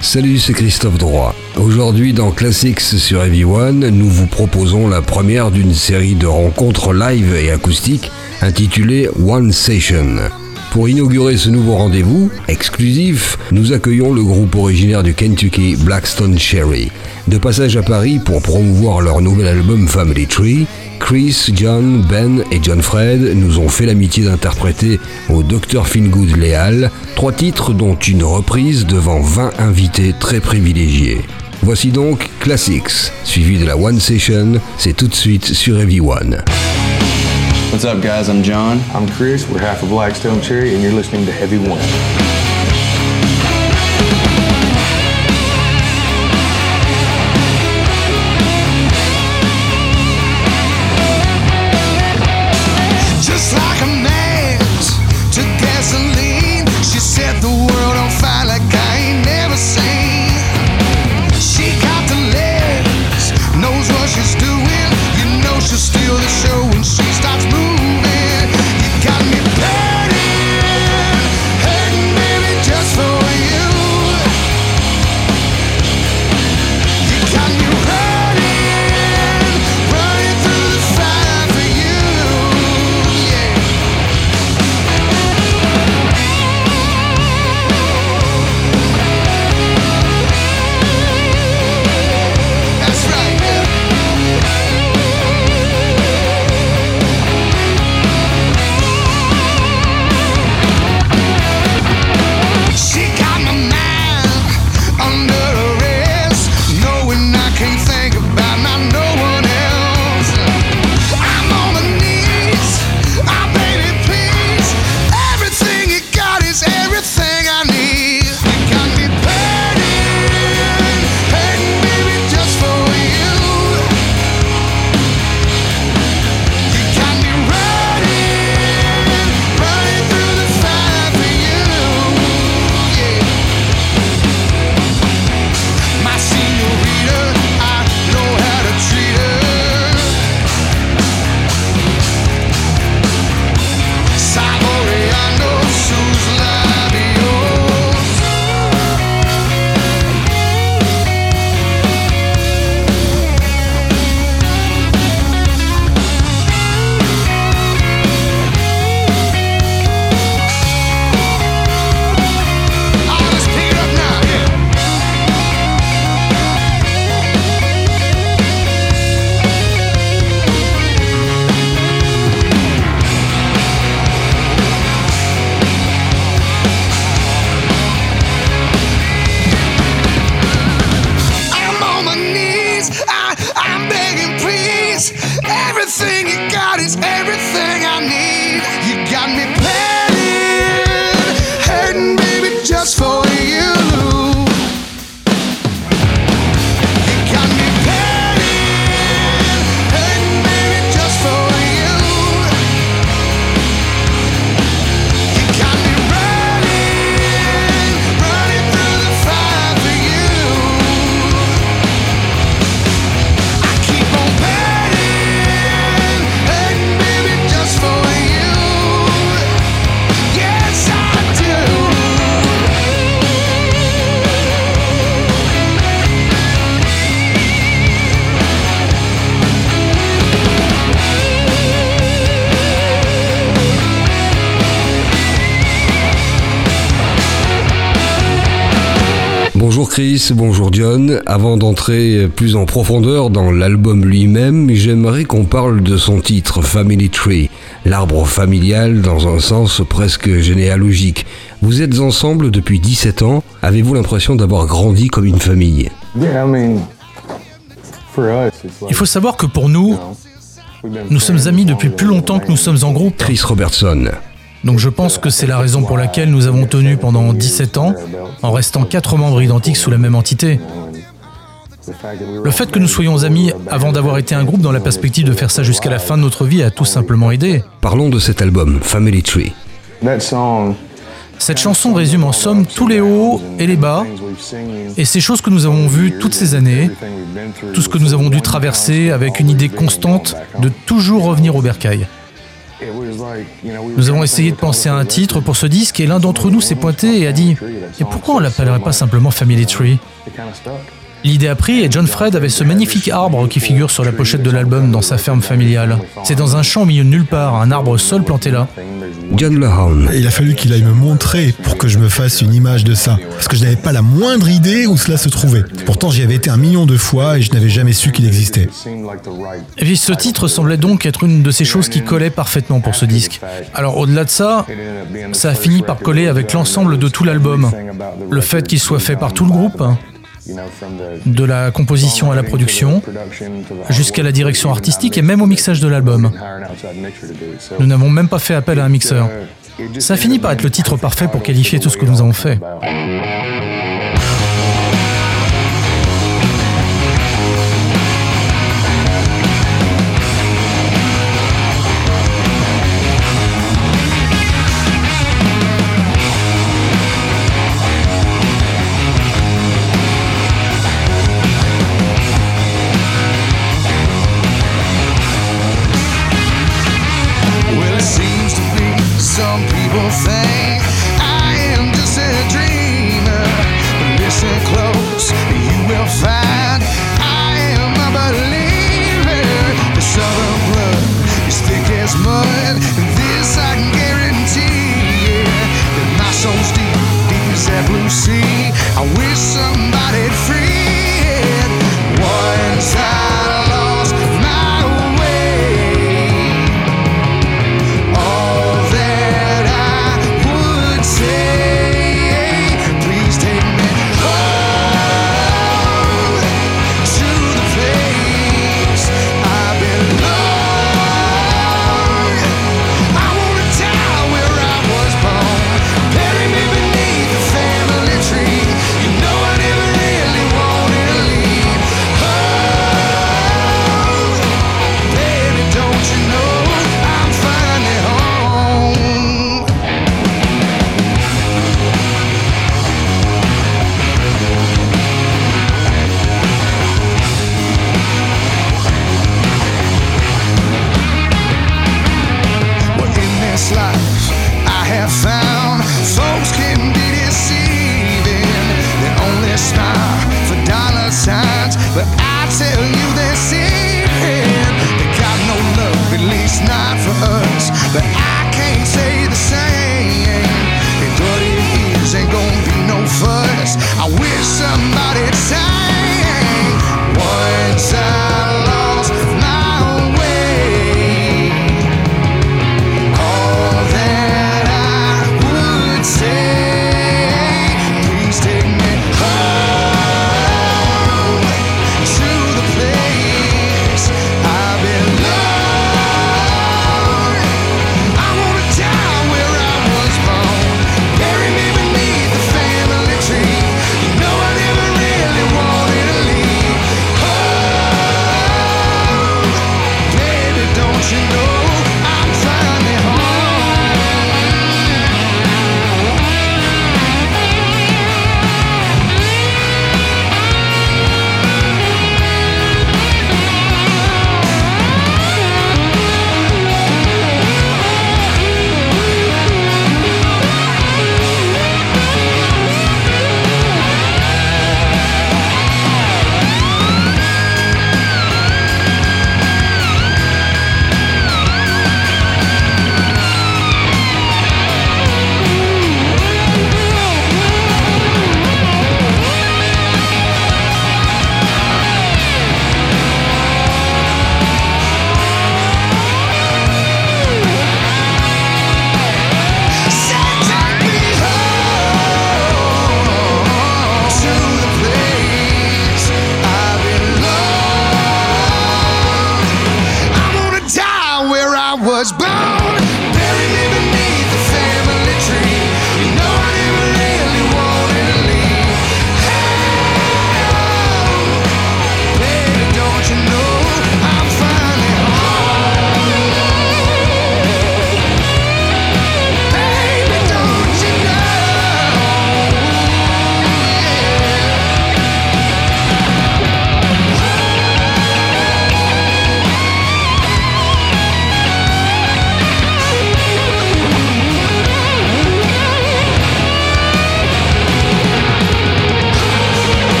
Salut, c'est Christophe Droit. Aujourd'hui dans Classics sur One, nous vous proposons la première d'une série de rencontres live et acoustiques intitulée One Session. Pour inaugurer ce nouveau rendez-vous exclusif, nous accueillons le groupe originaire du Kentucky Blackstone Cherry. De passage à Paris pour promouvoir leur nouvel album Family Tree, Chris, John, Ben et John Fred nous ont fait l'amitié d'interpréter au Dr Fingood Léal trois titres dont une reprise devant 20 invités très privilégiés. Voici donc Classics, suivi de la One Session, c'est tout de suite sur Heavy One. What's up guys, I'm John. I'm Chris, we're half of Blackstone Cherry and you're listening to Heavy One. Bonjour John. Avant d'entrer plus en profondeur dans l'album lui-même, j'aimerais qu'on parle de son titre Family Tree, l'arbre familial dans un sens presque généalogique. Vous êtes ensemble depuis 17 ans, avez-vous l'impression d'avoir grandi comme une famille? Il faut savoir que pour nous, nous sommes amis depuis plus longtemps que nous sommes en groupe. Chris Robertson. Donc je pense que c'est la raison pour laquelle nous avons tenu pendant 17 ans, en restant quatre membres identiques sous la même entité. Le fait que nous soyons amis avant d'avoir été un groupe dans la perspective de faire ça jusqu'à la fin de notre vie a tout simplement aidé. Parlons de cet album, Family Tree. Cette chanson résume en somme tous les hauts et les bas, et ces choses que nous avons vues toutes ces années, tout ce que nous avons dû traverser avec une idée constante de toujours revenir au bercail. Nous avons essayé de penser à un titre pour ce disque et l'un d'entre nous s'est pointé et a dit Et pourquoi on l'appellerait pas simplement Family Tree? L'idée a pris et John Fred avait ce magnifique arbre qui figure sur la pochette de l'album dans sa ferme familiale. C'est dans un champ au milieu de nulle part, un arbre seul planté là. John. Il a fallu qu'il aille me montrer pour que je me fasse une image de ça. Parce que je n'avais pas la moindre idée où cela se trouvait. Pourtant, j'y avais été un million de fois et je n'avais jamais su qu'il existait. Et puis ce titre semblait donc être une de ces choses qui collait parfaitement pour ce disque. Alors au-delà de ça, ça a fini par coller avec l'ensemble de tout l'album. Le fait qu'il soit fait par tout le groupe, de la composition à la production, jusqu'à la direction artistique et même au mixage de l'album. Nous n'avons même pas fait appel à un mixeur. Ça finit par être le titre parfait pour qualifier tout ce que nous avons fait.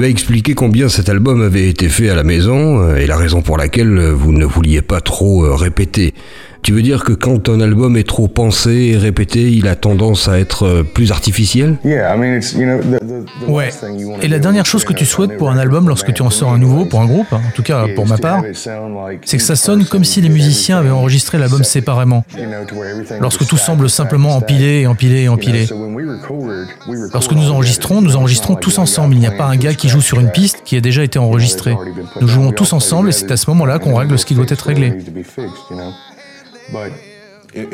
Tu as expliqué combien cet album avait été fait à la maison euh, et la raison pour laquelle vous ne vouliez pas trop euh, répéter. Tu veux dire que quand un album est trop pensé et répété, il a tendance à être euh, plus artificiel? Ouais. Et la dernière chose que tu souhaites pour un album lorsque tu en sors un nouveau pour un groupe, en tout cas pour ma part, c'est que ça sonne comme si les musiciens avaient enregistré l'album séparément. Lorsque tout semble simplement empilé et empilé et empilé. Lorsque nous enregistrons, nous enregistrons tous ensemble. Il n'y a pas un gars qui joue sur une piste qui a déjà été enregistrée. Nous jouons tous ensemble et c'est à ce moment-là qu'on règle ce qui doit être réglé.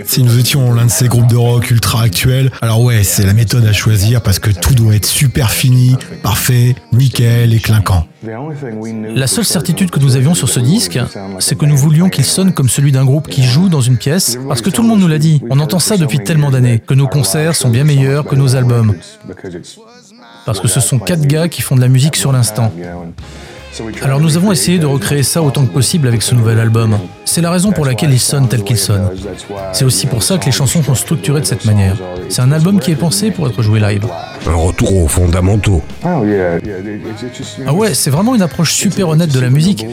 Si nous étions l'un de ces groupes de rock ultra actuels, alors ouais, c'est la méthode à choisir parce que tout doit être super fini, parfait, nickel et clinquant. La seule certitude que nous avions sur ce disque, c'est que nous voulions qu'il sonne comme celui d'un groupe qui joue dans une pièce, parce que tout le monde nous l'a dit. On entend ça depuis tellement d'années, que nos concerts sont bien meilleurs que nos albums. Parce que ce sont quatre gars qui font de la musique sur l'instant. Alors nous avons essayé de recréer ça autant que possible avec ce nouvel album. C'est la raison pour laquelle il sonne tel qu'il sonne. C'est aussi pour ça que les chansons sont structurées de cette manière. C'est un album qui est pensé pour être joué live. Un retour aux fondamentaux. Ah ouais, c'est vraiment une approche super honnête de la musique.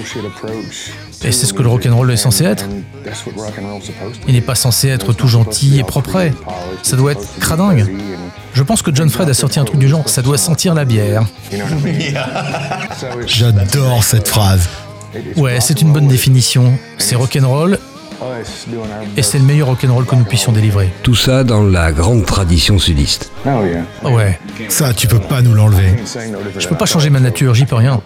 Et c'est ce que le rock'n'roll est censé être. Il n'est pas censé être tout gentil et propre. Ça doit être cradingue. Je pense que John Fred a sorti un truc du genre, ça doit sentir la bière. J'adore cette phrase. Ouais, c'est une bonne définition. C'est rock'n'roll et c'est le meilleur rock'n'roll que nous puissions délivrer. Tout ça dans la grande tradition sudiste. Ouais, Ça, tu peux pas nous l'enlever. je peux pas changer ma nature, j'y peux rien.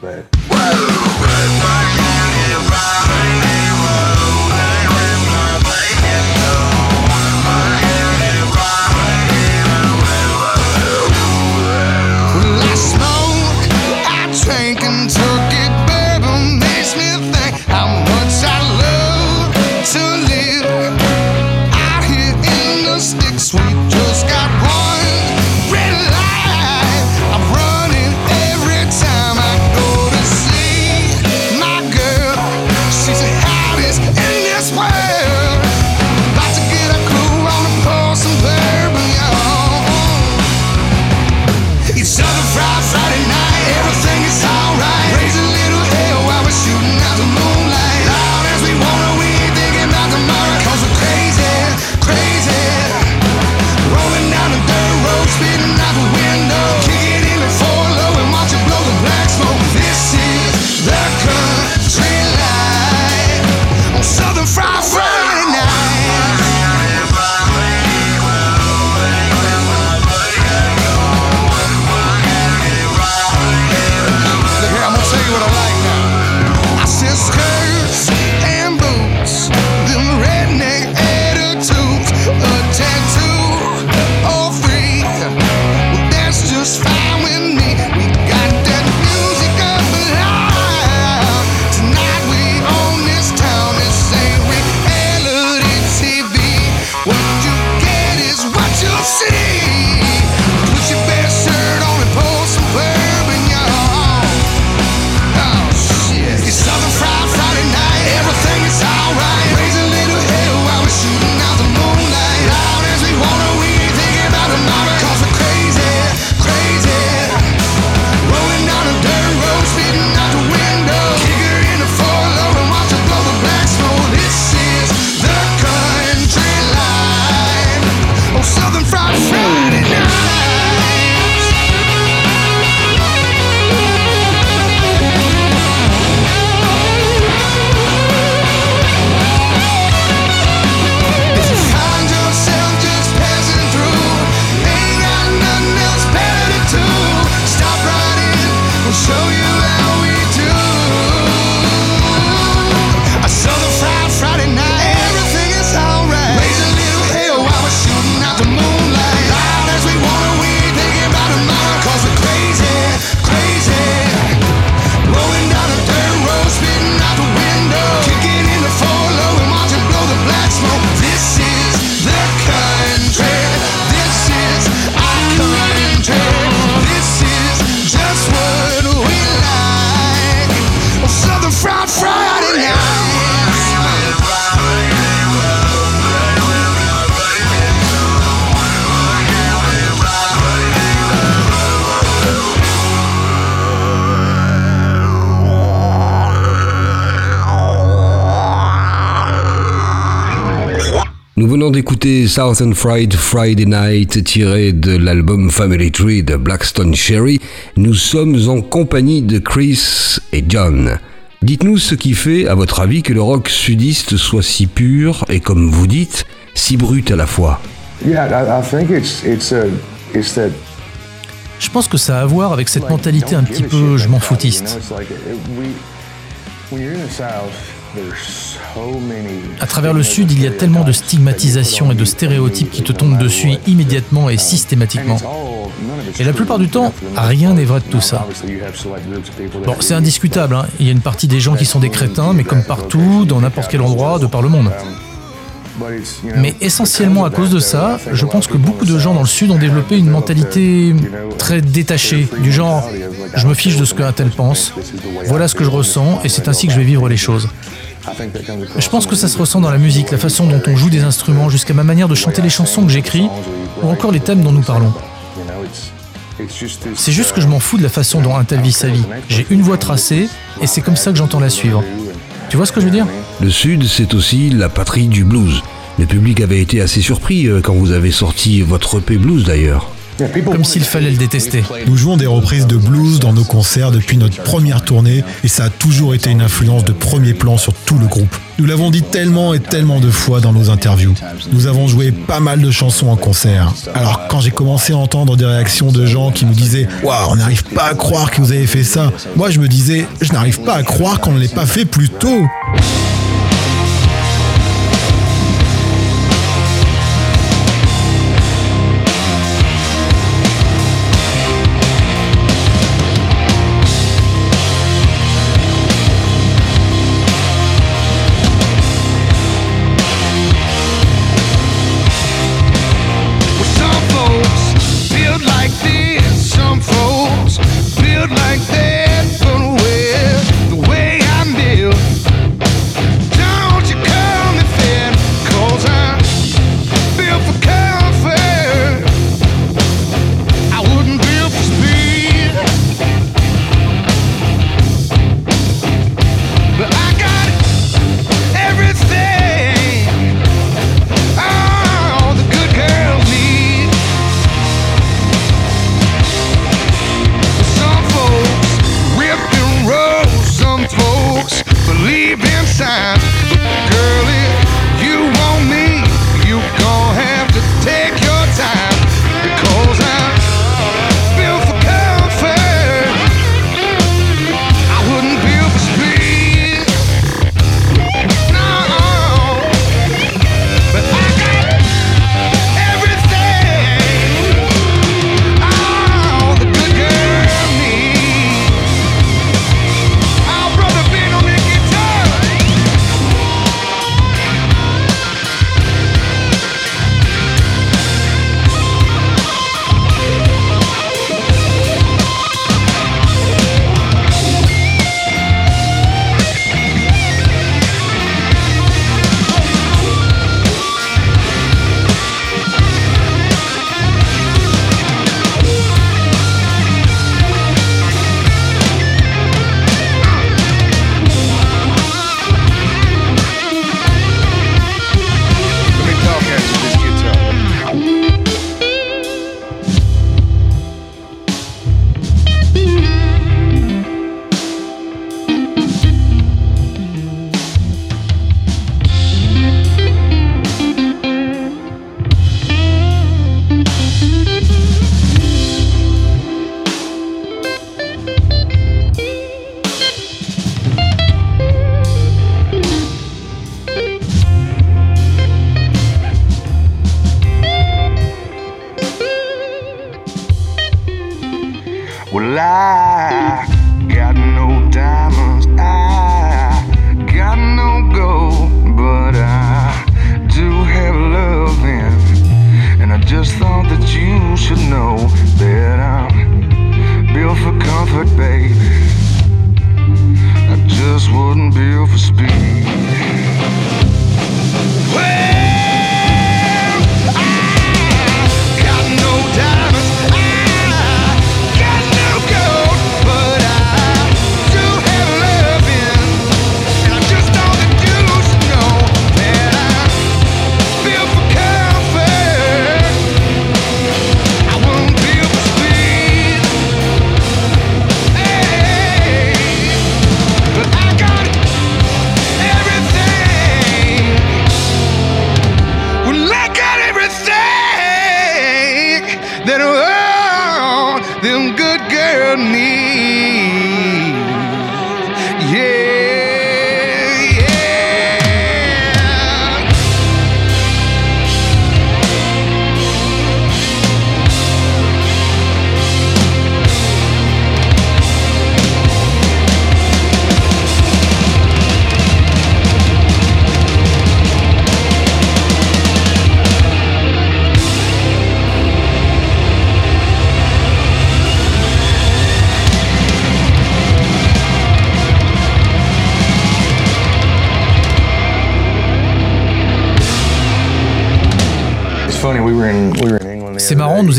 Venons d'écouter Southern Fried Friday Night tiré de l'album Family Tree de Blackstone Cherry. Nous sommes en compagnie de Chris et John. Dites-nous ce qui fait, à votre avis, que le rock sudiste soit si pur et, comme vous dites, si brut à la fois. Yeah, I, I think it's it's a it's that Je pense que ça a à voir avec cette mentalité un petit peu je m'en foutiste. À travers le Sud, il y a tellement de stigmatisation et de stéréotypes qui te tombent dessus immédiatement et systématiquement. Et la plupart du temps, rien n'est vrai de tout ça. Bon, c'est indiscutable, hein. il y a une partie des gens qui sont des crétins, mais comme partout, dans n'importe quel endroit, de par le monde. Mais essentiellement à cause de ça, je pense que beaucoup de gens dans le Sud ont développé une mentalité très détachée, du genre je me fiche de ce qu'un tel pense, voilà ce que je ressens et c'est ainsi que je vais vivre les choses. Je pense que ça se ressent dans la musique, la façon dont on joue des instruments, jusqu'à ma manière de chanter les chansons que j'écris, ou encore les thèmes dont nous parlons. C'est juste que je m'en fous de la façon dont un tel vit sa vie. J'ai une voix tracée, et c'est comme ça que j'entends la suivre. Tu vois ce que je veux dire? Le Sud, c'est aussi la patrie du blues. Le public avait été assez surpris euh, quand vous avez sorti votre EP blues d'ailleurs. Comme s'il fallait le détester. Nous jouons des reprises de blues dans nos concerts depuis notre première tournée et ça a toujours été une influence de premier plan sur tout le groupe. Nous l'avons dit tellement et tellement de fois dans nos interviews. Nous avons joué pas mal de chansons en concert. Alors quand j'ai commencé à entendre des réactions de gens qui nous disaient Waouh, on n'arrive pas à croire que vous avez fait ça, moi je me disais Je n'arrive pas à croire qu'on ne l'ait pas fait plus tôt.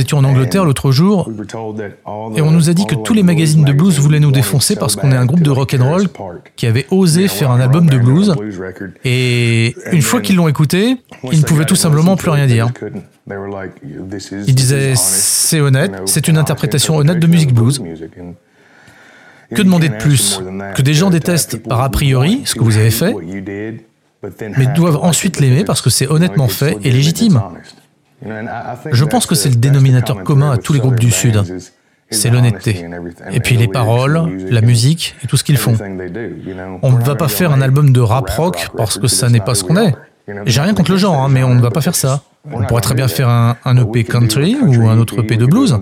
Étions en Angleterre l'autre jour et on nous a dit que tous les magazines de blues voulaient nous défoncer parce qu'on est un groupe de rock and roll qui avait osé faire un album de blues et une fois qu'ils l'ont écouté, ils ne pouvaient tout to simplement plus rien dire. Ils disaient c'est honnête, c'est une interprétation honnête de musique blues. Que demander de plus? Que des gens détestent a priori ce que vous avez fait, mais doivent ensuite it l'aimer parce que c'est honnêtement fait et légitime. Je pense que c'est le dénominateur commun à tous les groupes du Sud. C'est l'honnêteté. Et puis les paroles, la musique et tout ce qu'ils font. On ne va pas faire un album de rap rock parce que ça n'est pas ce qu'on est. J'ai rien contre le genre, hein, mais on ne va pas faire ça. On pourrait très bien faire un, un EP country ou un autre EP de blues.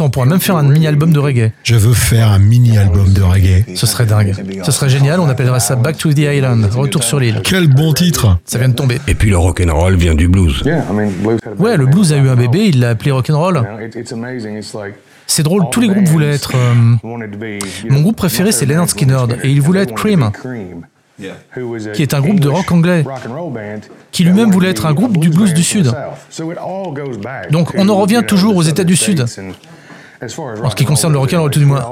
On pourrait même faire un mini-album de reggae. Je veux faire un mini-album de reggae. Ce serait dingue. Ce serait génial, on appellerait ça Back to the Island, retour sur l'île. Quel bon titre Ça vient de tomber. Et puis le rock'n'roll vient du blues. Ouais, le blues a eu un bébé, il l'a appelé rock'n'roll. C'est drôle, tous les groupes voulaient être... euh, Mon groupe préféré, c'est Leonard Skinner, et il voulait être Cream, qui est un groupe de rock anglais, qui lui-même voulait être un groupe du blues du Sud. Donc on en revient toujours aux États du Sud. En ce qui concerne le rock'n'roll, tout du moins.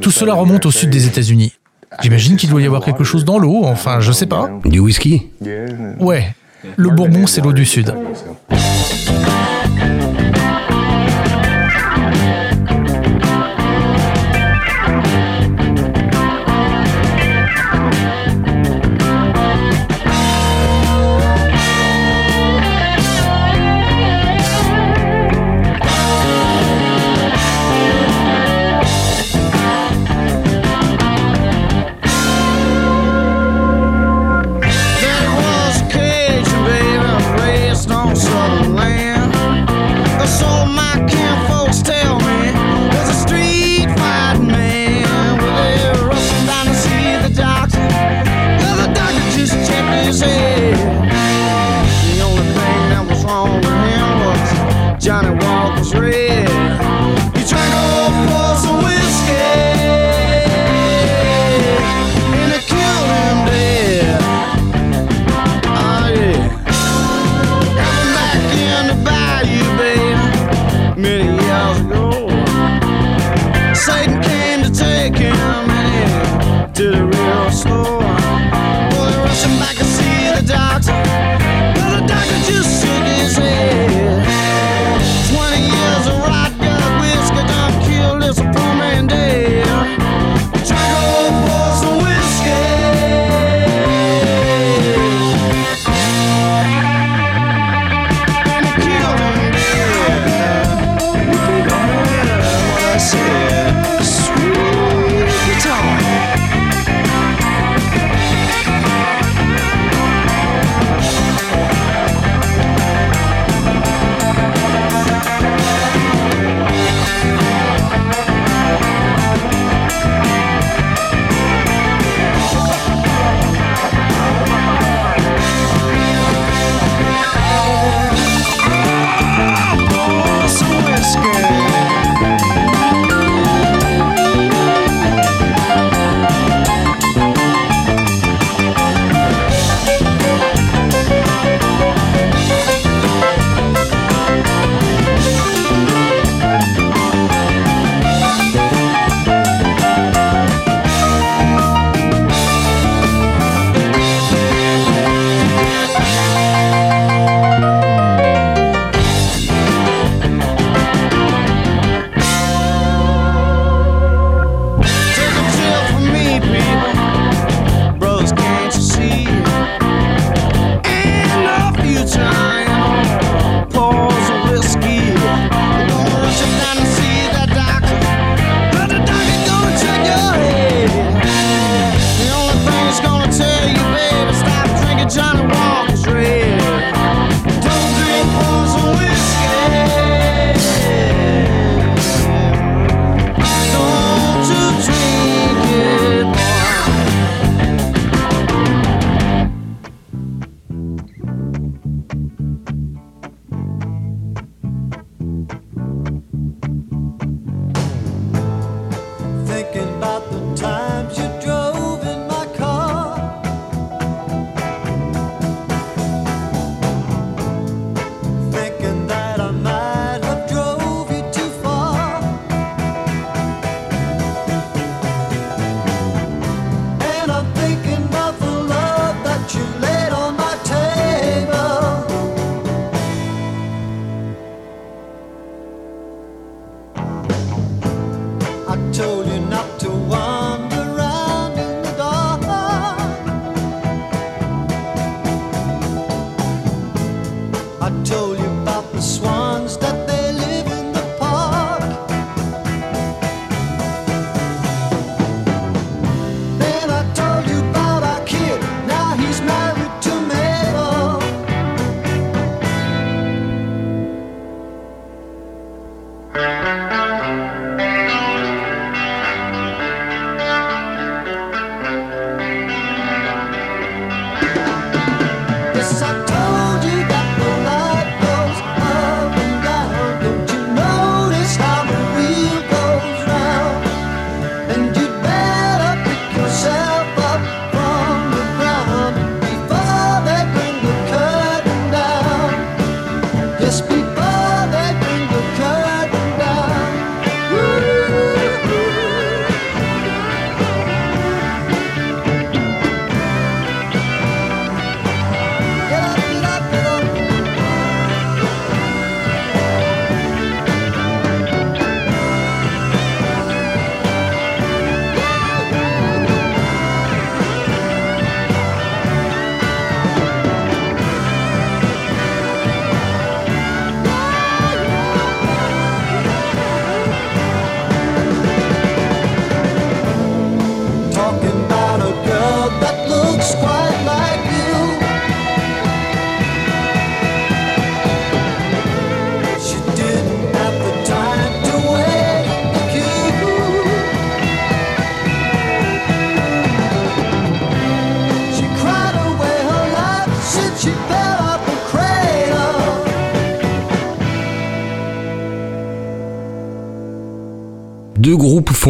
Tout cela remonte au sud des États-Unis. J'imagine qu'il doit y avoir quelque chose dans l'eau, enfin, je sais pas. Du whisky? Ouais, le Bourbon, c'est l'eau du Sud.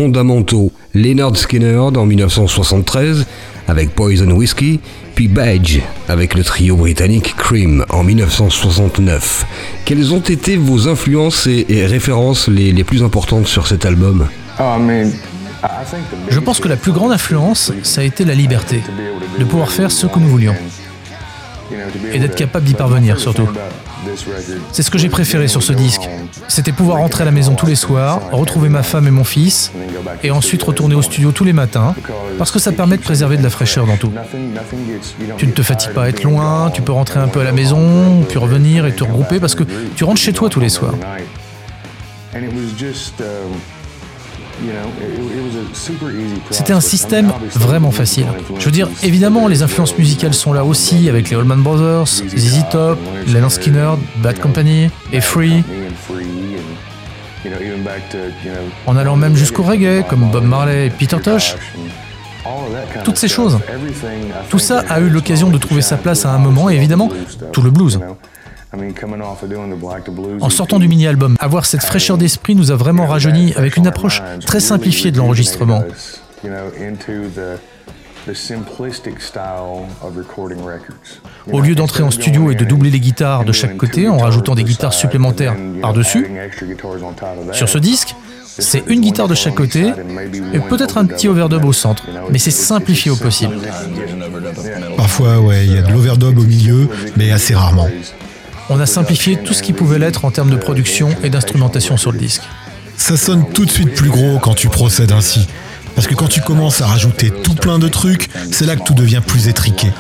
Fondamentaux, Leonard Skinner en 1973 avec Poison Whiskey, puis Badge avec le trio britannique Cream en 1969. Quelles ont été vos influences et, et références les, les plus importantes sur cet album? Oh, Je pense que la plus grande influence, ça a été la liberté, de pouvoir faire ce que nous voulions. Et d'être capable d'y parvenir, surtout. C'est ce que j'ai préféré sur ce disque. C'était pouvoir rentrer à la maison tous les soirs, retrouver ma femme et mon fils, et ensuite retourner au studio tous les matins, parce que ça permet de préserver de la fraîcheur dans tout. Tu ne te fatigues pas à être loin, tu peux rentrer un peu à la maison, puis revenir et te regrouper, parce que tu rentres chez toi tous les soirs. C'était un système vraiment facile. Je veux dire, évidemment, les influences musicales sont là aussi avec les Allman Brothers, ZZ Top, Leonard Skinner, Bad Company et Free, en allant même jusqu'au reggae comme Bob Marley et Peter Tosh. Toutes ces choses. Tout ça a eu l'occasion de trouver sa place à un moment et évidemment, tout le blues. En sortant du mini-album, avoir cette fraîcheur d'esprit nous a vraiment rajeuni avec une approche très simplifiée de l'enregistrement. Au lieu d'entrer en studio et de doubler les guitares de chaque côté en rajoutant des guitares supplémentaires par-dessus, sur ce disque, c'est une guitare de chaque côté et peut-être un petit overdub au centre, mais c'est simplifié au possible. Parfois, ouais, il y a de l'overdub au milieu, mais assez rarement. On a simplifié tout ce qui pouvait l'être en termes de production et d'instrumentation sur le disque. Ça sonne tout de suite plus gros quand tu procèdes ainsi. Parce que quand tu commences à rajouter tout plein de trucs, c'est là que tout devient plus étriqué.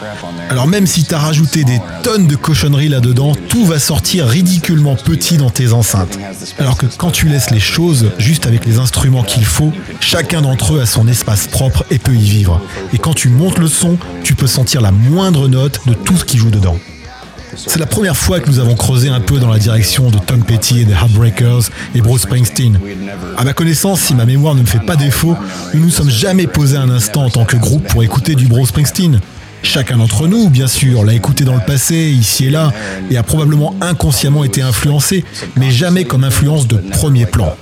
Alors même si t'as rajouté des tonnes de cochonneries là-dedans, tout va sortir ridiculement petit dans tes enceintes. Alors que quand tu laisses les choses juste avec les instruments qu'il faut, chacun d'entre eux a son espace propre et peut y vivre. Et quand tu montes le son, tu peux sentir la moindre note de tout ce qui joue dedans. C'est la première fois que nous avons creusé un peu dans la direction de Tom Petty et des Heartbreakers et Bruce Springsteen. À ma connaissance, si ma mémoire ne me fait pas défaut, nous ne nous sommes jamais posés un instant en tant que groupe pour écouter du Bruce Springsteen. Chacun d'entre nous, bien sûr, l'a écouté dans le passé, ici et là, et a probablement inconsciemment été influencé, mais jamais comme influence de premier plan.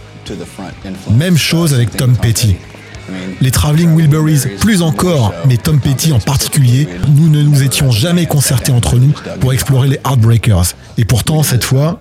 Même chose avec Tom Petty. Les Traveling Wilburys plus encore, mais Tom Petty en particulier, nous ne nous étions jamais concertés entre nous pour explorer les Heartbreakers. Et pourtant, cette fois...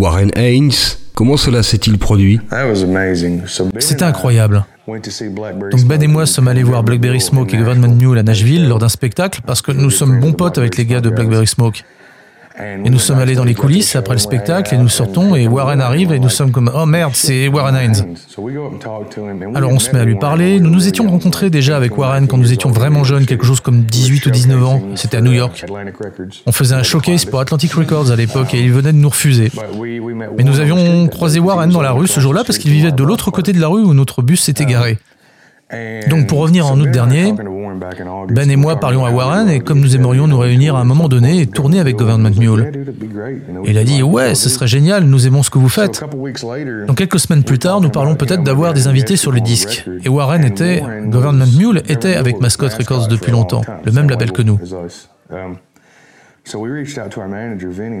Warren Haynes. Comment cela s'est-il produit? C'était incroyable. Donc Ben et moi sommes allés voir Blackberry Smoke et Government Mule à Nashville lors d'un spectacle parce que nous sommes bons potes avec les gars de Blackberry Smoke. Et nous sommes allés dans les coulisses après le spectacle et nous sortons et Warren arrive et nous sommes comme oh merde c'est Warren Hines. Alors on se met à lui parler. Nous nous étions rencontrés déjà avec Warren quand nous étions vraiment jeunes, quelque chose comme 18 ou 19 ans. C'était à New York. On faisait un showcase pour Atlantic Records à l'époque et il venait de nous refuser. Mais nous avions croisé Warren dans la rue ce jour-là parce qu'il vivait de l'autre côté de la rue où notre bus s'était garé. Donc pour revenir en août dernier, Ben et moi parlions à Warren et comme nous aimerions nous réunir à un moment donné et tourner avec Government Mule. Et il a dit ouais, ce serait génial, nous aimons ce que vous faites. Donc quelques semaines plus tard, nous parlons peut-être d'avoir des invités sur le disque. Et Warren était, Government Mule était avec Mascot Records depuis longtemps, le même label que nous.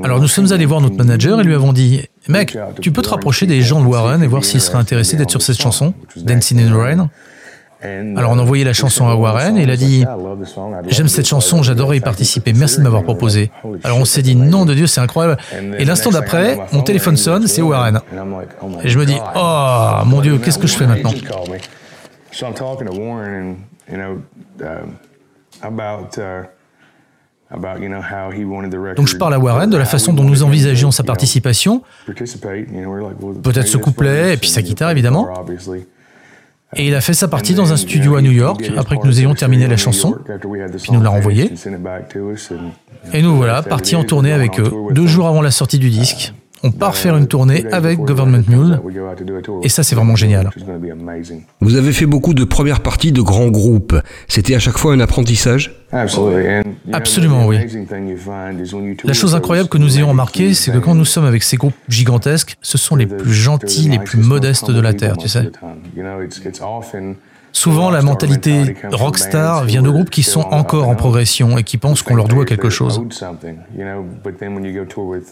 Alors nous sommes allés voir notre manager et lui avons dit Mec, tu peux te rapprocher des gens de Warren et voir s'ils seraient intéressés d'être sur cette chanson, Dancing in the Rain alors on a envoyé la chanson à Warren et il a dit J'aime cette chanson, j'adorais y participer, merci de m'avoir proposé. Alors on s'est dit Non de Dieu, c'est incroyable. Et l'instant d'après, mon téléphone sonne, c'est Warren. Et je me dis Oh mon Dieu, qu'est-ce que je fais maintenant? donc je parle à Warren de la façon dont nous envisagions sa participation, peut-être ce couplet et puis sa guitare évidemment. Et il a fait sa partie dans un studio à New York après que nous ayons terminé la chanson, puis nous l'a renvoyée. Et nous voilà partis en tournée avec eux, deux jours avant la sortie du disque. On part faire une tournée avec Government Mule. Et ça, c'est vraiment génial. Vous avez fait beaucoup de premières parties de grands groupes. C'était à chaque fois un apprentissage? Absolument, oui. La chose incroyable que nous ayons remarqué, c'est que quand nous sommes avec ces groupes gigantesques, ce sont les plus gentils, les plus modestes de la Terre, tu sais. Souvent, la mentalité rockstar vient de groupes qui sont encore en progression et qui pensent qu'on leur doit quelque chose.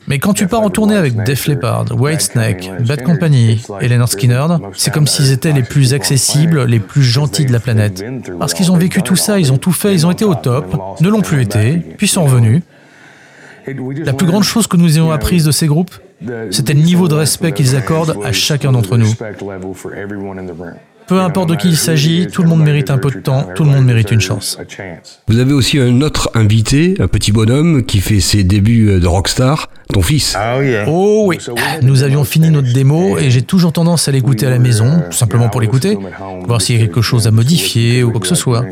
Mais quand tu pars en tournée avec Def Leppard, Whitesnake, Bad Company et Leonard Skinner, c'est comme s'ils étaient les plus accessibles, les plus gentils de la planète. Parce qu'ils ont vécu tout ça, ils ont tout fait, ils ont été au top, ne l'ont plus été, puis sont revenus. La plus grande chose que nous ayons apprise de ces groupes, c'était le niveau de respect qu'ils accordent à chacun d'entre nous. Peu importe de qui il s'agit, tout le monde mérite un peu de temps, tout le monde mérite une chance. Vous avez aussi un autre invité, un petit bonhomme qui fait ses débuts de rockstar, ton fils. Oh oui, nous avions fini notre démo et j'ai toujours tendance à l'écouter à la maison, tout simplement pour l'écouter, voir s'il y a quelque chose à modifier ou quoi que ce soit.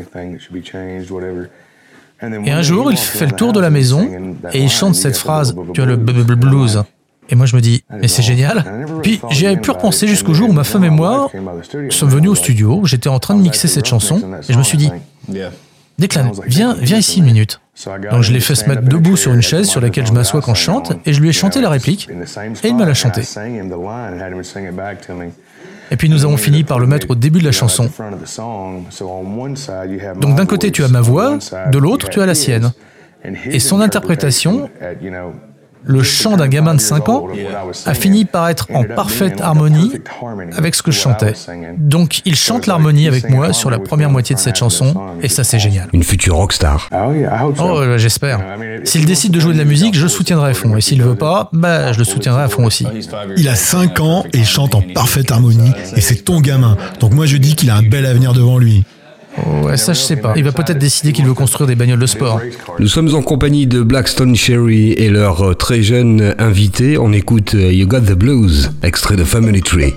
Et un jour, il fait le tour de la maison et il chante cette phrase, tu as le blues. Et moi, je me dis, mais c'est génial. Puis j'y avais pu repenser jusqu'au jour où ma femme et moi sommes venus au studio. J'étais en train de mixer cette chanson et je me suis dit, Declan, viens, viens ici une minute. Donc je l'ai fait se mettre debout sur une chaise sur laquelle je m'assois quand je chante et je lui ai chanté la réplique et il me l'a chanté. Et puis nous avons fini par le mettre au début de la chanson. Donc d'un côté tu as ma voix, de l'autre tu as la sienne. Et son interprétation, le chant d'un gamin de 5 ans, a fini par être en parfaite harmonie avec ce que je chantais. Donc il chante l'harmonie avec moi sur la première moitié de cette chanson et ça c'est génial. Une future rockstar. Oh, euh, j'espère. S'il décide de jouer de la musique, je le soutiendrai à fond. Et s'il veut pas, bah, je le soutiendrai à fond aussi. Il a 5 ans et il chante en parfaite harmonie et c'est ton gamin. Donc moi je dis qu'il a un bel avenir devant lui. Ouais, ça je sais pas. Il va peut-être décider qu'il veut construire des bagnoles de sport. Nous sommes en compagnie de Blackstone Cherry et leur euh, très jeune invité. On écoute euh, You Got the Blues, extrait de Family Tree.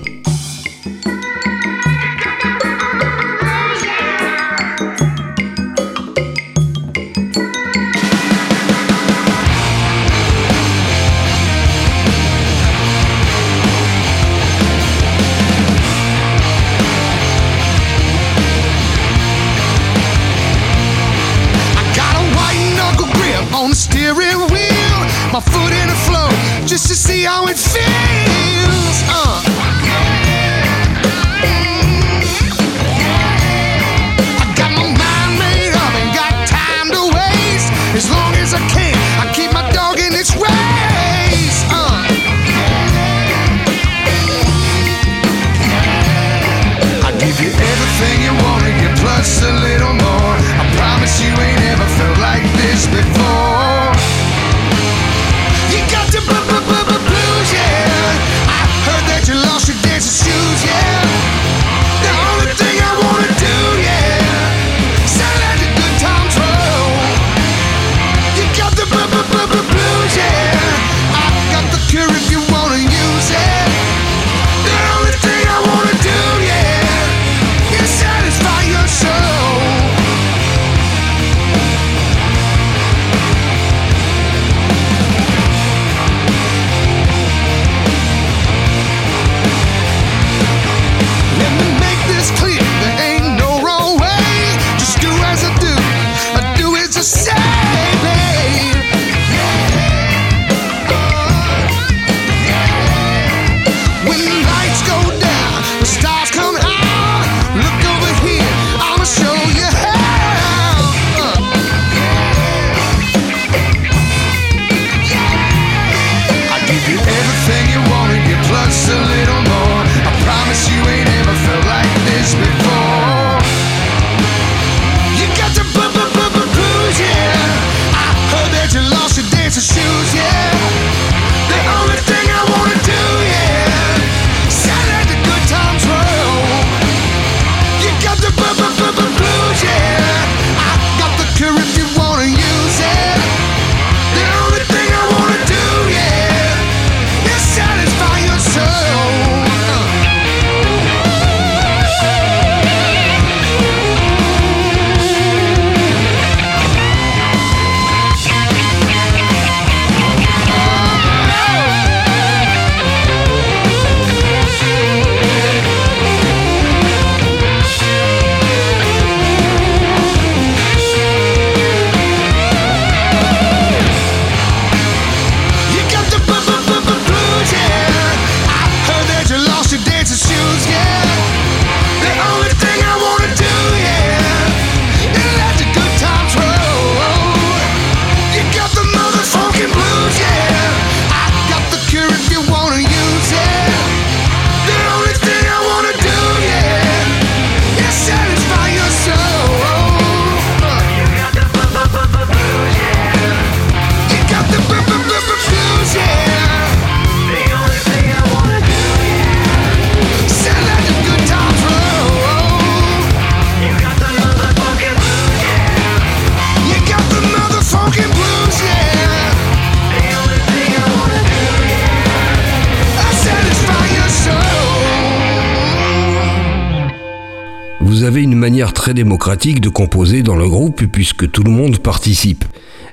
Everything you wanted, you plus a little more. I promise you ain't ever felt. Démocratique de composer dans le groupe puisque tout le monde participe.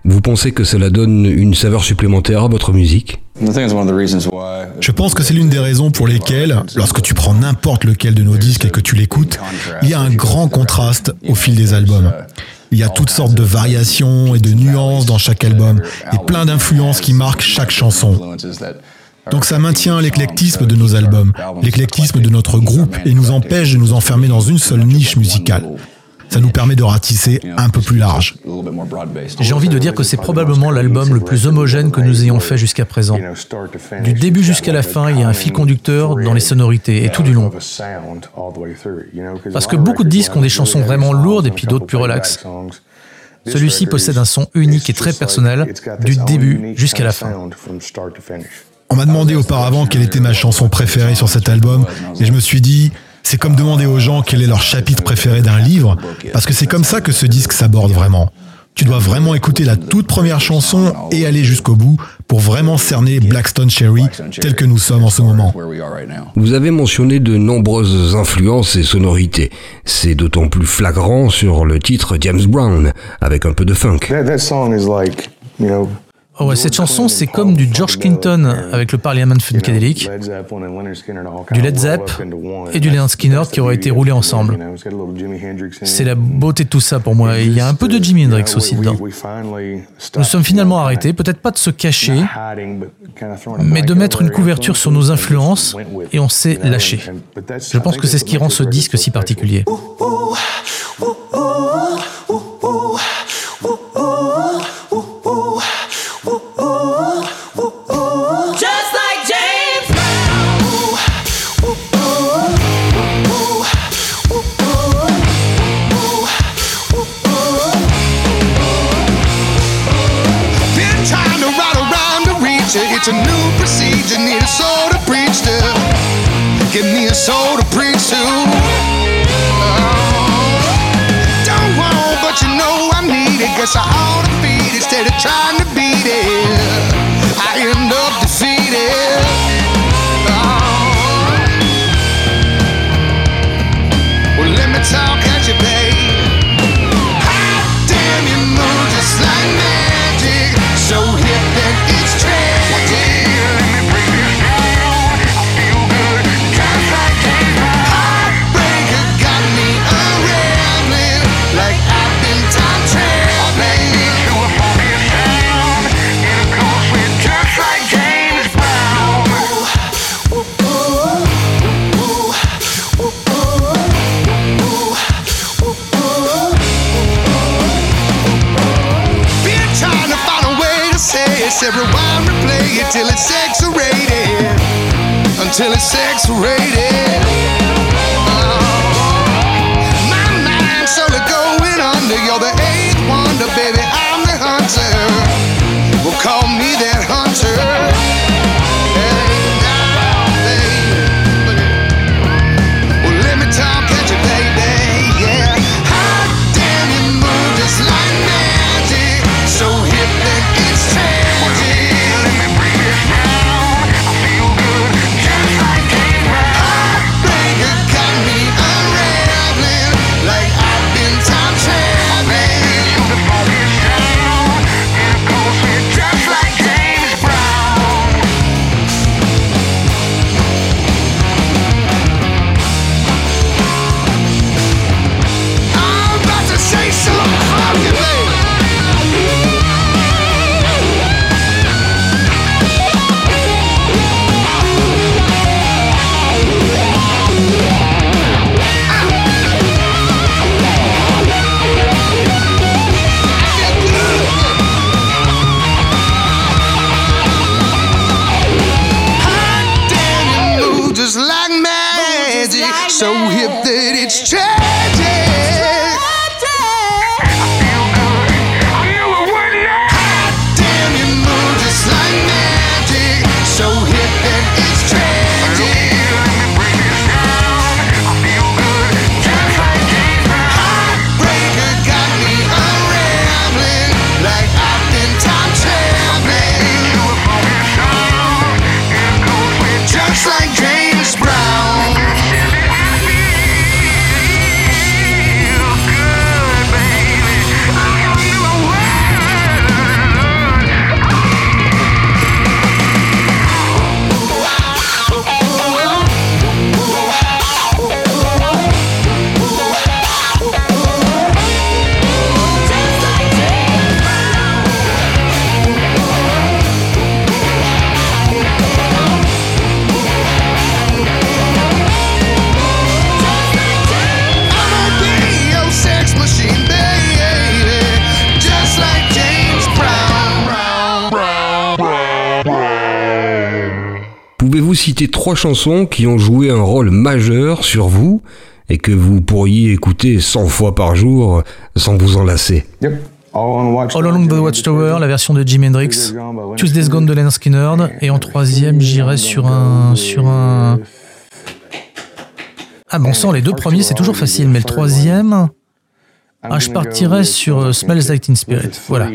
Vous pensez que cela donne une saveur supplémentaire à votre musique? Je pense que c'est l'une des raisons pour lesquelles, lorsque tu prends n'importe lequel de nos disques et que tu l'écoutes, il y a un grand contraste au fil des albums. Il y a toutes sortes de variations et de nuances dans chaque album, et plein d'influences qui marquent chaque chanson. Donc ça maintient l'éclectisme de nos albums, l'éclectisme de notre groupe, et nous empêche de nous enfermer dans une seule niche musicale. Ça nous permet de ratisser un peu plus large. J'ai envie de dire que c'est probablement l'album le plus homogène que nous ayons fait jusqu'à présent. Du début jusqu'à la fin, il y a un fil conducteur dans les sonorités et tout du long. Parce que beaucoup de disques ont des chansons vraiment lourdes et puis d'autres plus relaxes. Celui-ci possède un son unique et très personnel du début jusqu'à la fin. On m'a demandé auparavant quelle était ma chanson préférée sur cet album, et je me suis dit, c'est comme demander aux gens quel est leur chapitre préféré d'un livre, parce que c'est comme ça que ce disque s'aborde vraiment. Tu dois vraiment écouter la toute première chanson et aller jusqu'au bout pour vraiment cerner Blackstone Cherry tel que nous sommes en ce moment. Vous avez mentionné de nombreuses influences et sonorités. C'est d'autant plus flagrant sur le titre James Brown, avec un peu de funk. That, that song is like, you know, Oh ouais, cette chanson, c'est comme du George Clinton avec le Parliament Funkadelic, du Led Zepp et du Leonard Skinner qui auraient été roulés ensemble. C'est la beauté de tout ça pour moi. Et il y a un peu de Jimi Hendrix aussi dedans. Nous sommes finalement arrêtés, peut-être pas de se cacher, mais de mettre une couverture sur nos influences et on s'est lâché. Je pense que c'est ce qui rend ce disque si particulier. It's a new procedure. Need a soul to preach to. Give me a soul to preach to. Oh. Don't want, but you know I need it. Guess I ought to feed it instead of trying to beat it. I end up defeated. It. Said rewind, replay it till it's X-rated. Until it's X-rated. Oh, my mind's slowly going under. You're the citer trois chansons qui ont joué un rôle majeur sur vous et que vous pourriez écouter 100 fois par jour sans vous en lasser. Yep. All on Watch. All Along the Watchtower, la version de Jimi Hendrix, Tuesday's Gone de Leonard Skinner, et en troisième, j'irais sur un, sur un. Ah bon sang, les deux premiers c'est toujours facile, mais le troisième, ah, je partirais sur euh, Smells Like Teen Spirit. Voilà.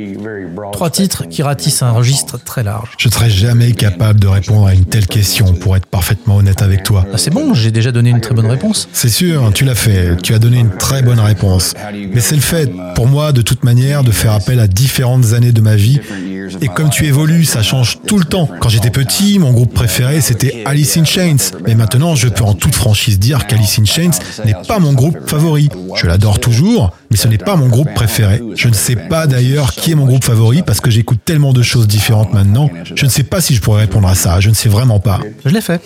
Trois titres qui ratissent un registre très large. Je ne serais jamais capable de répondre à une telle question, pour être parfaitement honnête avec toi. Ah, c'est bon, j'ai déjà donné une très bonne réponse. C'est sûr, tu l'as fait, tu as donné une très bonne réponse. Mais c'est le fait, pour moi, de toute manière, de faire appel à différentes années de ma vie. Et comme tu évolues, ça change tout le temps. Quand j'étais petit, mon groupe préféré, c'était Alice in Chains. Mais maintenant, je peux en toute franchise dire qu'Alice in Chains n'est pas mon groupe favori. Je l'adore toujours, mais ce n'est pas mon groupe préféré. Je ne sais pas d'ailleurs qui est mon groupe favori parce que j'écoute tellement de choses différentes maintenant. Je ne sais pas si je pourrais répondre à ça, je ne sais vraiment pas. Je l'ai fait.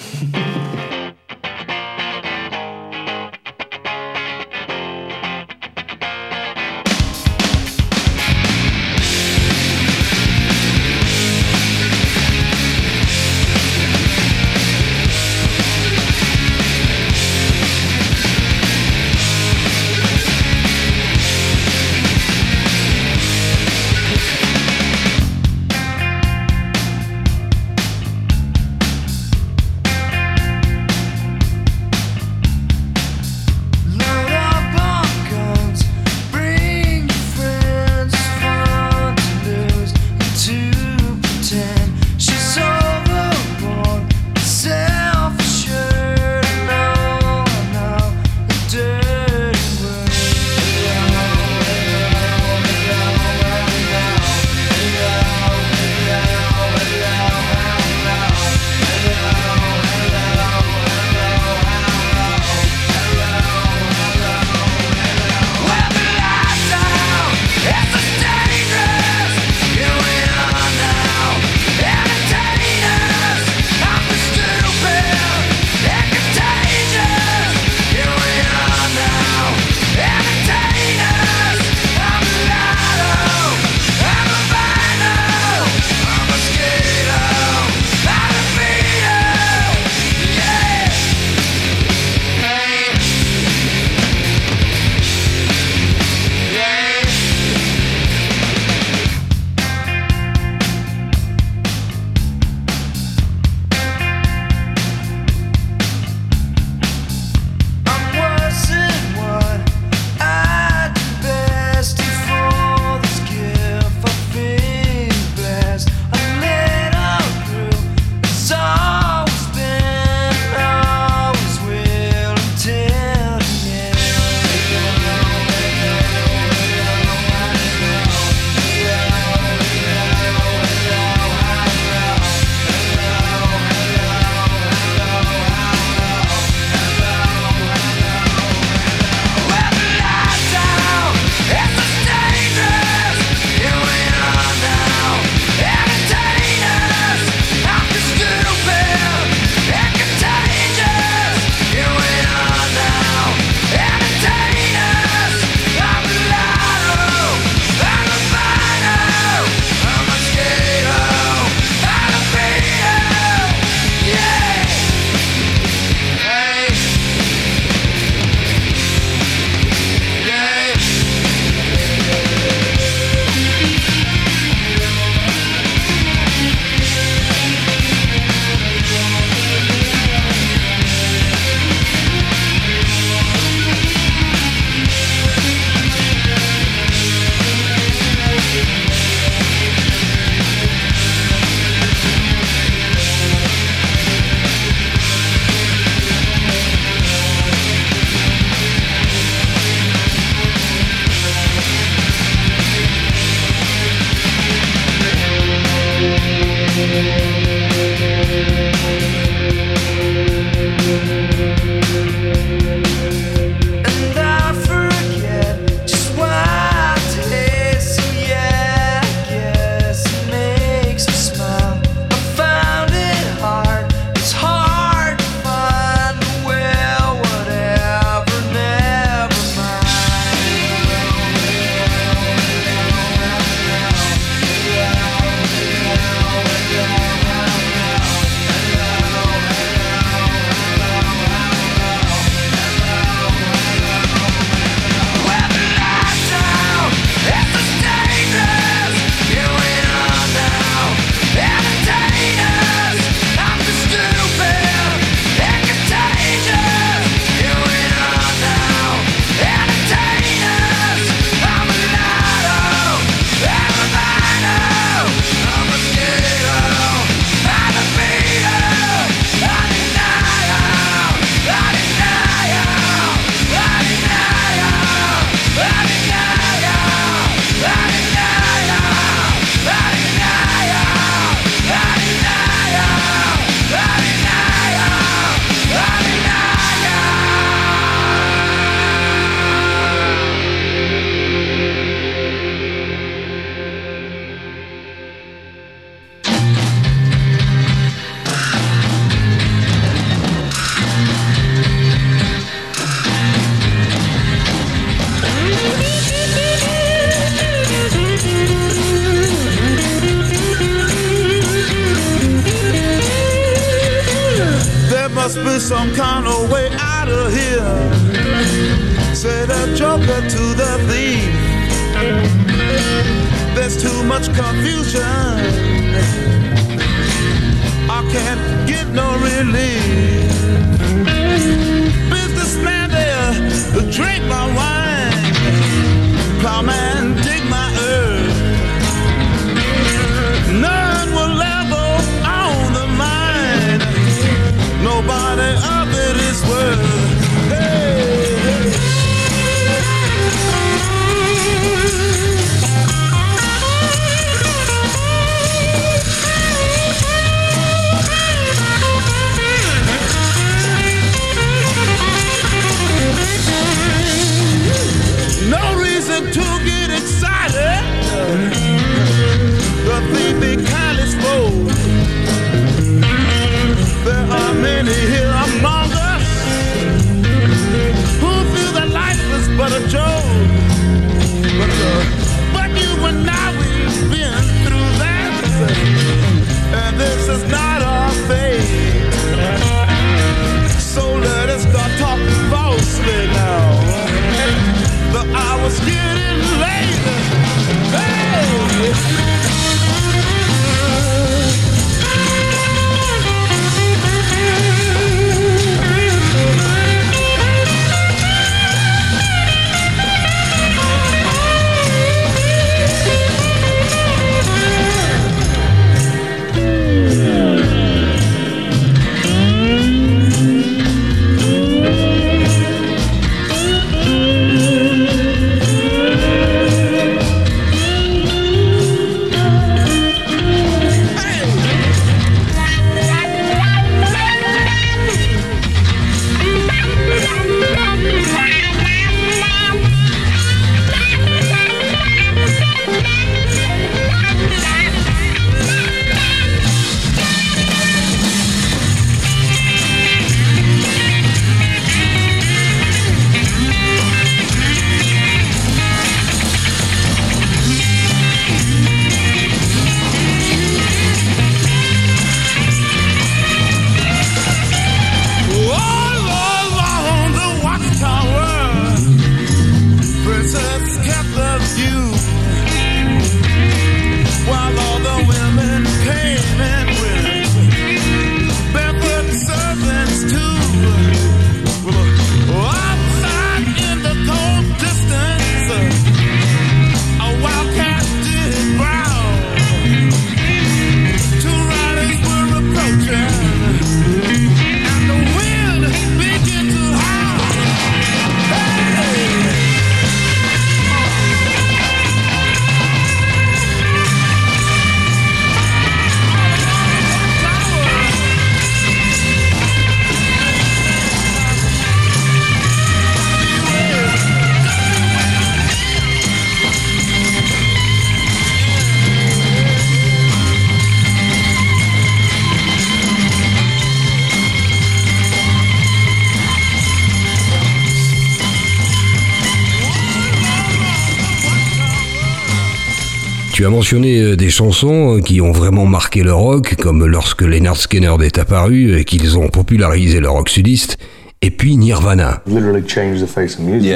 Mentionné euh, des chansons euh, qui ont vraiment marqué le rock, comme lorsque Leonard Skinner est apparu et qu'ils ont popularisé le rock sudiste, et puis Nirvana.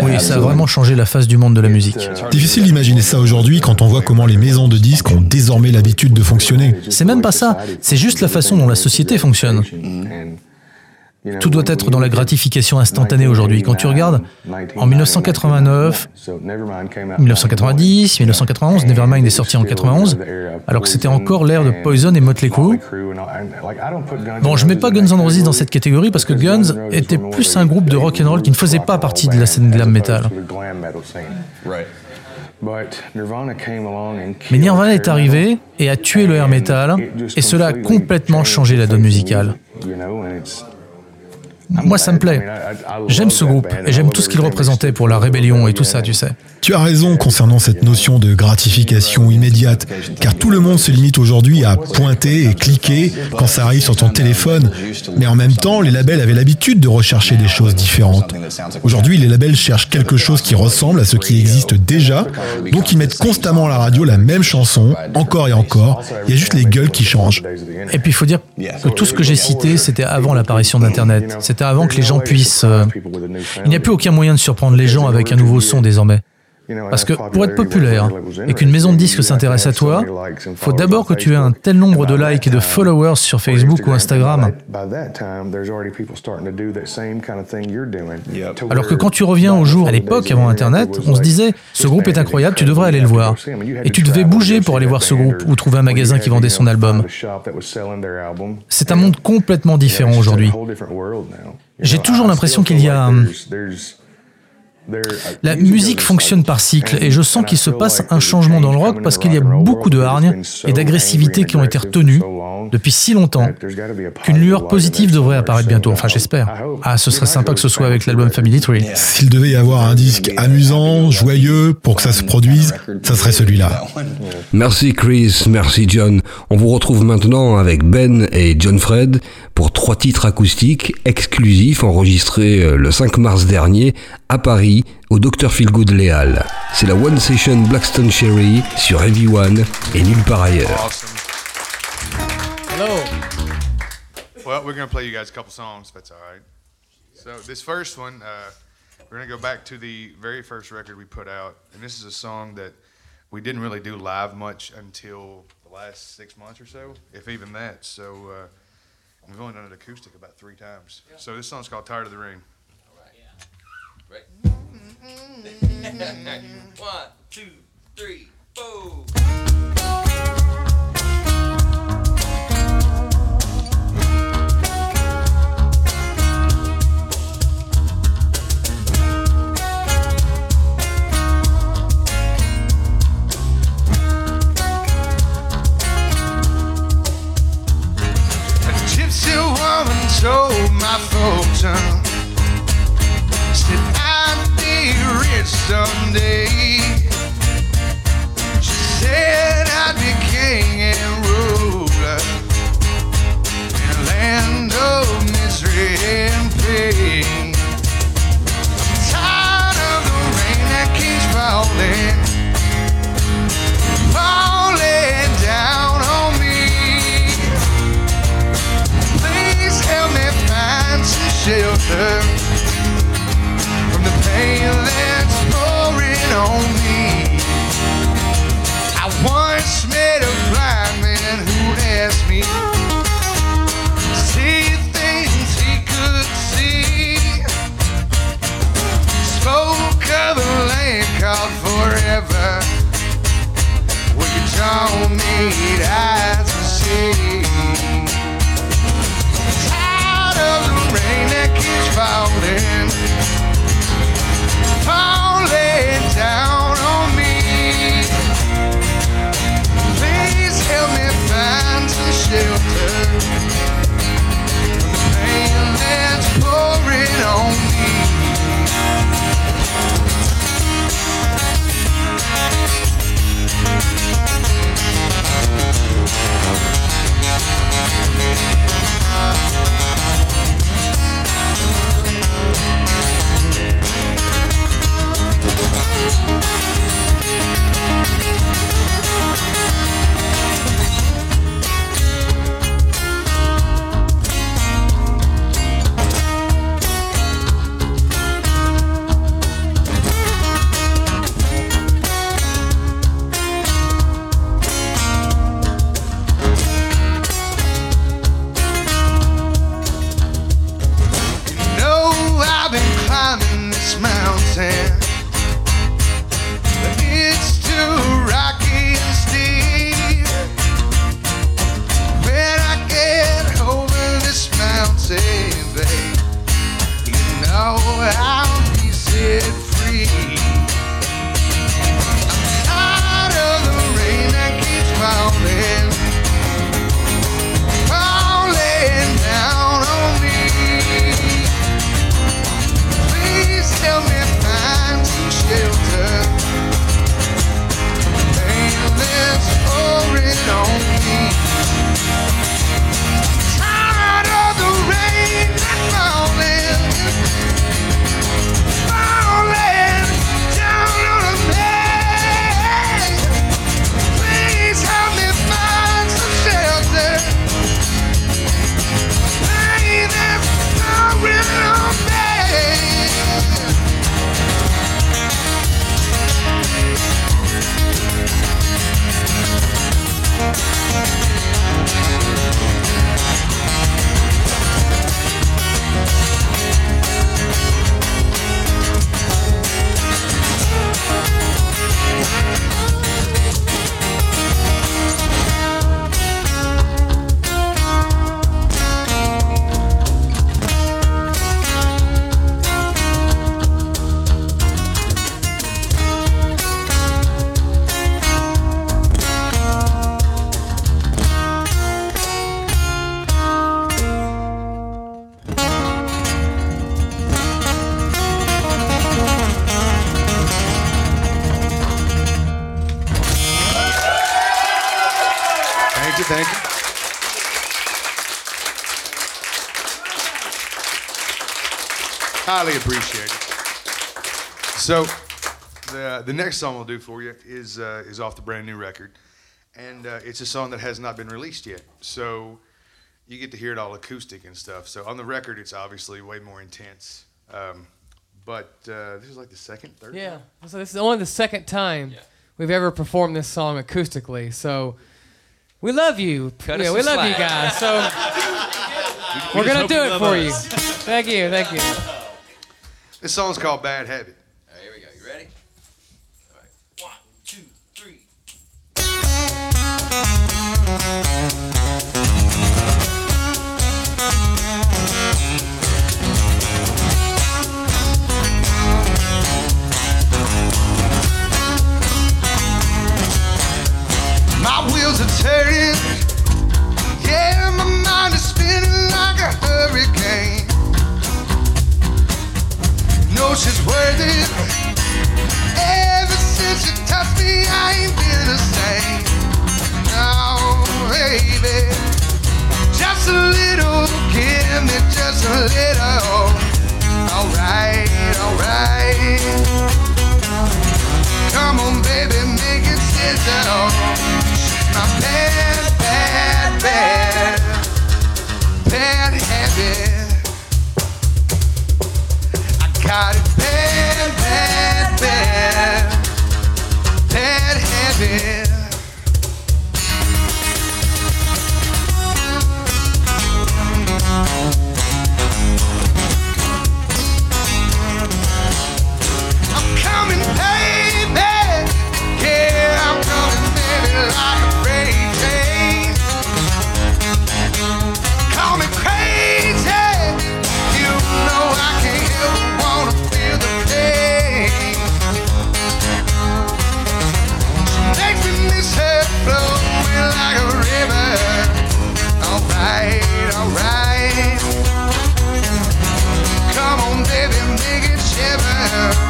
Oui, ça a vraiment changé la face du monde de la musique. Difficile d'imaginer ça aujourd'hui quand on voit comment les maisons de disques ont désormais l'habitude de fonctionner. C'est même pas ça, c'est juste la façon dont la société fonctionne. Tout doit être dans la gratification instantanée aujourd'hui. Quand tu regardes, en 1989, 1990, 1991, Nevermind est sorti en 91, alors que c'était encore l'ère de Poison et Motley Crue. Bon, je mets pas Guns N' Roses dans cette catégorie parce que Guns était plus un groupe de rock and roll qui ne faisait pas partie de la scène glam metal. Right. Mais Nirvana est arrivé et a tué le air metal, et cela a complètement changé la donne musicale. Moi, ça me plaît. J'aime ce groupe et j'aime tout ce qu'il représentait pour la rébellion et tout ça, tu sais. Tu as raison concernant cette notion de gratification immédiate, car tout le monde se limite aujourd'hui à pointer et cliquer quand ça arrive sur ton téléphone. Mais en même temps, les labels avaient l'habitude de rechercher des choses différentes. Aujourd'hui, les labels cherchent quelque chose qui ressemble à ce qui existe déjà, donc ils mettent constamment à la radio la même chanson, encore et encore. Il y a juste les gueules qui changent. Et puis il faut dire que tout ce que j'ai cité, c'était avant l'apparition d'Internet. Avant que les gens puissent... euh, Il n'y a plus aucun moyen de surprendre les gens avec un nouveau son désormais. Parce que pour être populaire et qu'une maison de disques s'intéresse à toi, faut d'abord que tu aies un tel nombre de likes et de followers sur Facebook ou Instagram. Alors que quand tu reviens au jour à l'époque avant Internet, on se disait ce groupe est incroyable, tu devrais aller le voir. Et tu devais bouger pour aller voir ce groupe ou trouver un magasin qui vendait son album. C'est un monde complètement différent aujourd'hui. J'ai toujours l'impression qu'il y a... La musique fonctionne par cycle et je sens qu'il se passe un changement dans le rock parce qu'il y a beaucoup de hargne et d'agressivité qui ont été retenues depuis si longtemps qu'une lueur positive devrait apparaître bientôt. Enfin, j'espère. Ah, ce serait sympa que ce soit avec l'album Family Tree. S'il devait y avoir un disque amusant, joyeux, pour que ça se produise, ça serait celui-là. Merci Chris, merci John. On vous retrouve maintenant avec Ben et John Fred pour trois titres acoustiques exclusifs enregistrés euh, le 5 mars dernier à Paris au Dr Feelgood Léal. C'est la One Session Blackstone Cherry sur Heavy One et nulle part ailleurs. Hello. Well, we're going to play you guys a couple songs, if that's all right. So, this first one, uh, we're going to go back to the very first record we put out. And this is a song that we didn't really do live much until the last six months or so, if even that. So, uh, we've only done it acoustic about three times. So, this song's called Tired of the Rain. Mm-hmm. One, two, three, four. A gypsy woman told my fortune. Someday. Don't need eyes to see. Of the rain that keeps falling next song we'll do for you is uh, is off the brand new record, and uh, it's a song that has not been released yet. So, you get to hear it all acoustic and stuff. So on the record, it's obviously way more intense. Um, but uh, this is like the second, third. Yeah. So this is only the second time we've ever performed this song acoustically. So we love you. Cut yeah, us we some love you guys. So we're gonna do it for you. Thank you. Thank you. This song's called "Bad Habit." Ever since you touched me, I ain't been the same. No, baby. Just a little, give me just a little. Alright, alright. Come on, baby, make it sizzle. My bad, bad, bad, bad habit. I got it bad, bad, bad, bad habit. Alright, alright. Come on, baby, make it shiver.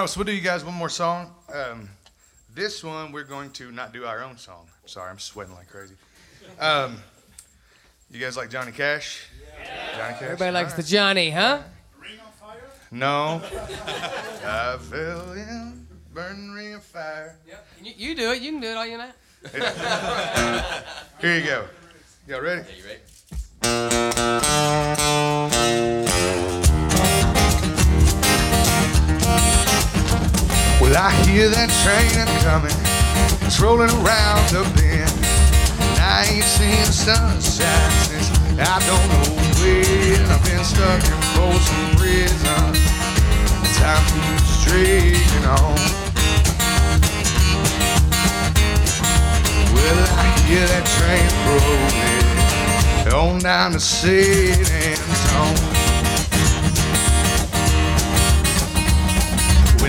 All right, so we'll do you guys one more song. Um, this one we're going to not do our own song. Sorry, I'm sweating like crazy. Um, you guys like Johnny Cash? Johnny Cash. Everybody likes All the. Johnny, huh? No. I fell in burning ring of fire. You, you do it. You can do it all you know. Here you go. Y'all ready? Yeah, you ready? Well, I hear that train a coming. It's rolling around the bend. And I ain't seen sunshine since I don't know when I've been stuck in Folsom Prison. Time keeps dragging on. Well, I hear that train rolling on down to San Antonio.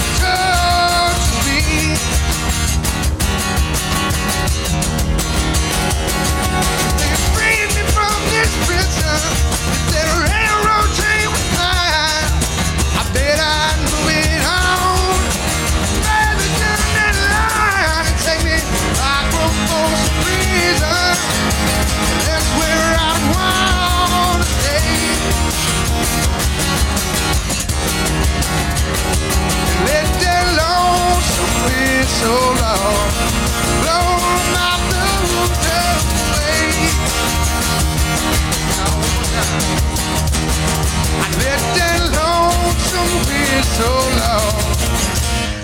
good girl. Whistle long blow my blues away. I let that lonesome whistle long.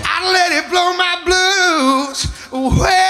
I let it blow my blues away.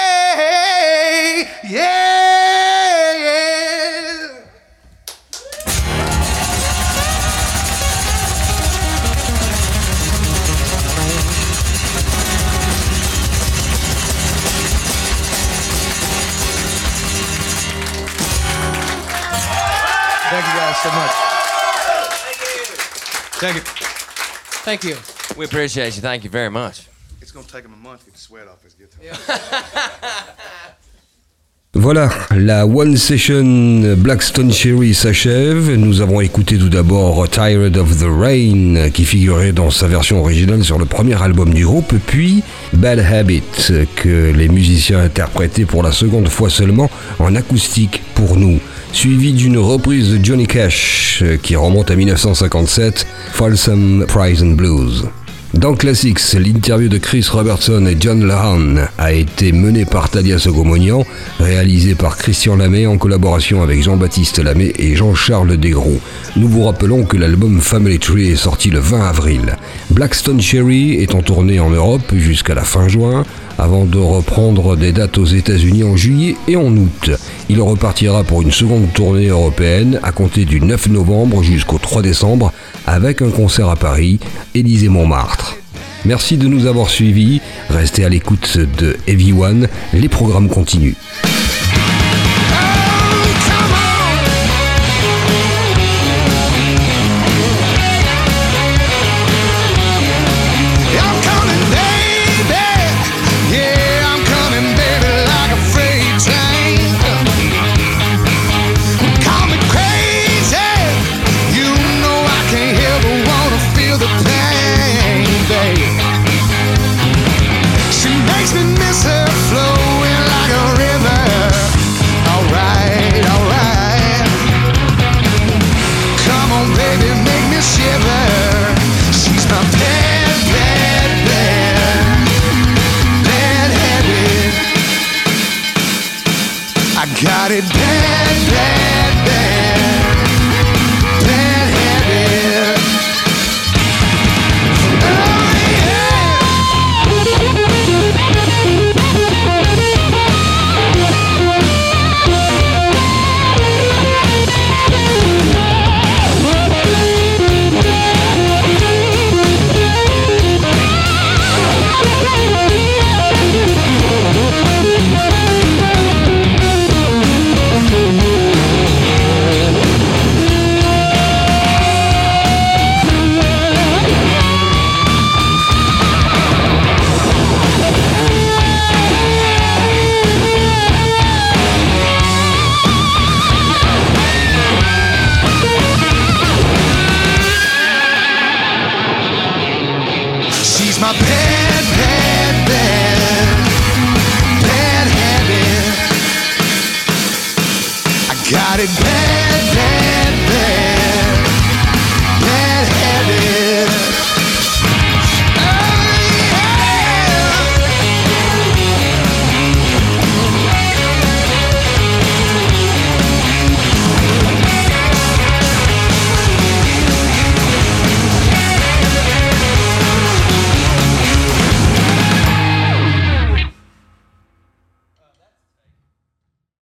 Thank you. We appreciate you. Thank you very much. It's gonna take him a month to get the sweat off his guitar. Voilà, la One Session Blackstone Cherry s'achève. Nous avons écouté tout d'abord Tired of the Rain, qui figurait dans sa version originale sur le premier album du groupe, puis Bad Habit, que les musiciens interprétaient pour la seconde fois seulement en acoustique pour nous, suivi d'une reprise de Johnny Cash, qui remonte à 1957, Folsom Prison Blues. Dans Classics, l'interview de Chris Robertson et John Lahan a été menée par Tadia Sogomonian, réalisée par Christian Lamé en collaboration avec Jean-Baptiste Lamé et Jean-Charles Desgros. Nous vous rappelons que l'album Family Tree est sorti le 20 avril. Blackstone Cherry est en tournée en Europe jusqu'à la fin juin, avant de reprendre des dates aux États-Unis en juillet et en août. Il repartira pour une seconde tournée européenne à compter du 9 novembre jusqu'au 3 décembre avec un concert à Paris, Élysée-Montmartre. Merci de nous avoir suivis, restez à l'écoute de Heavy One, les programmes continuent.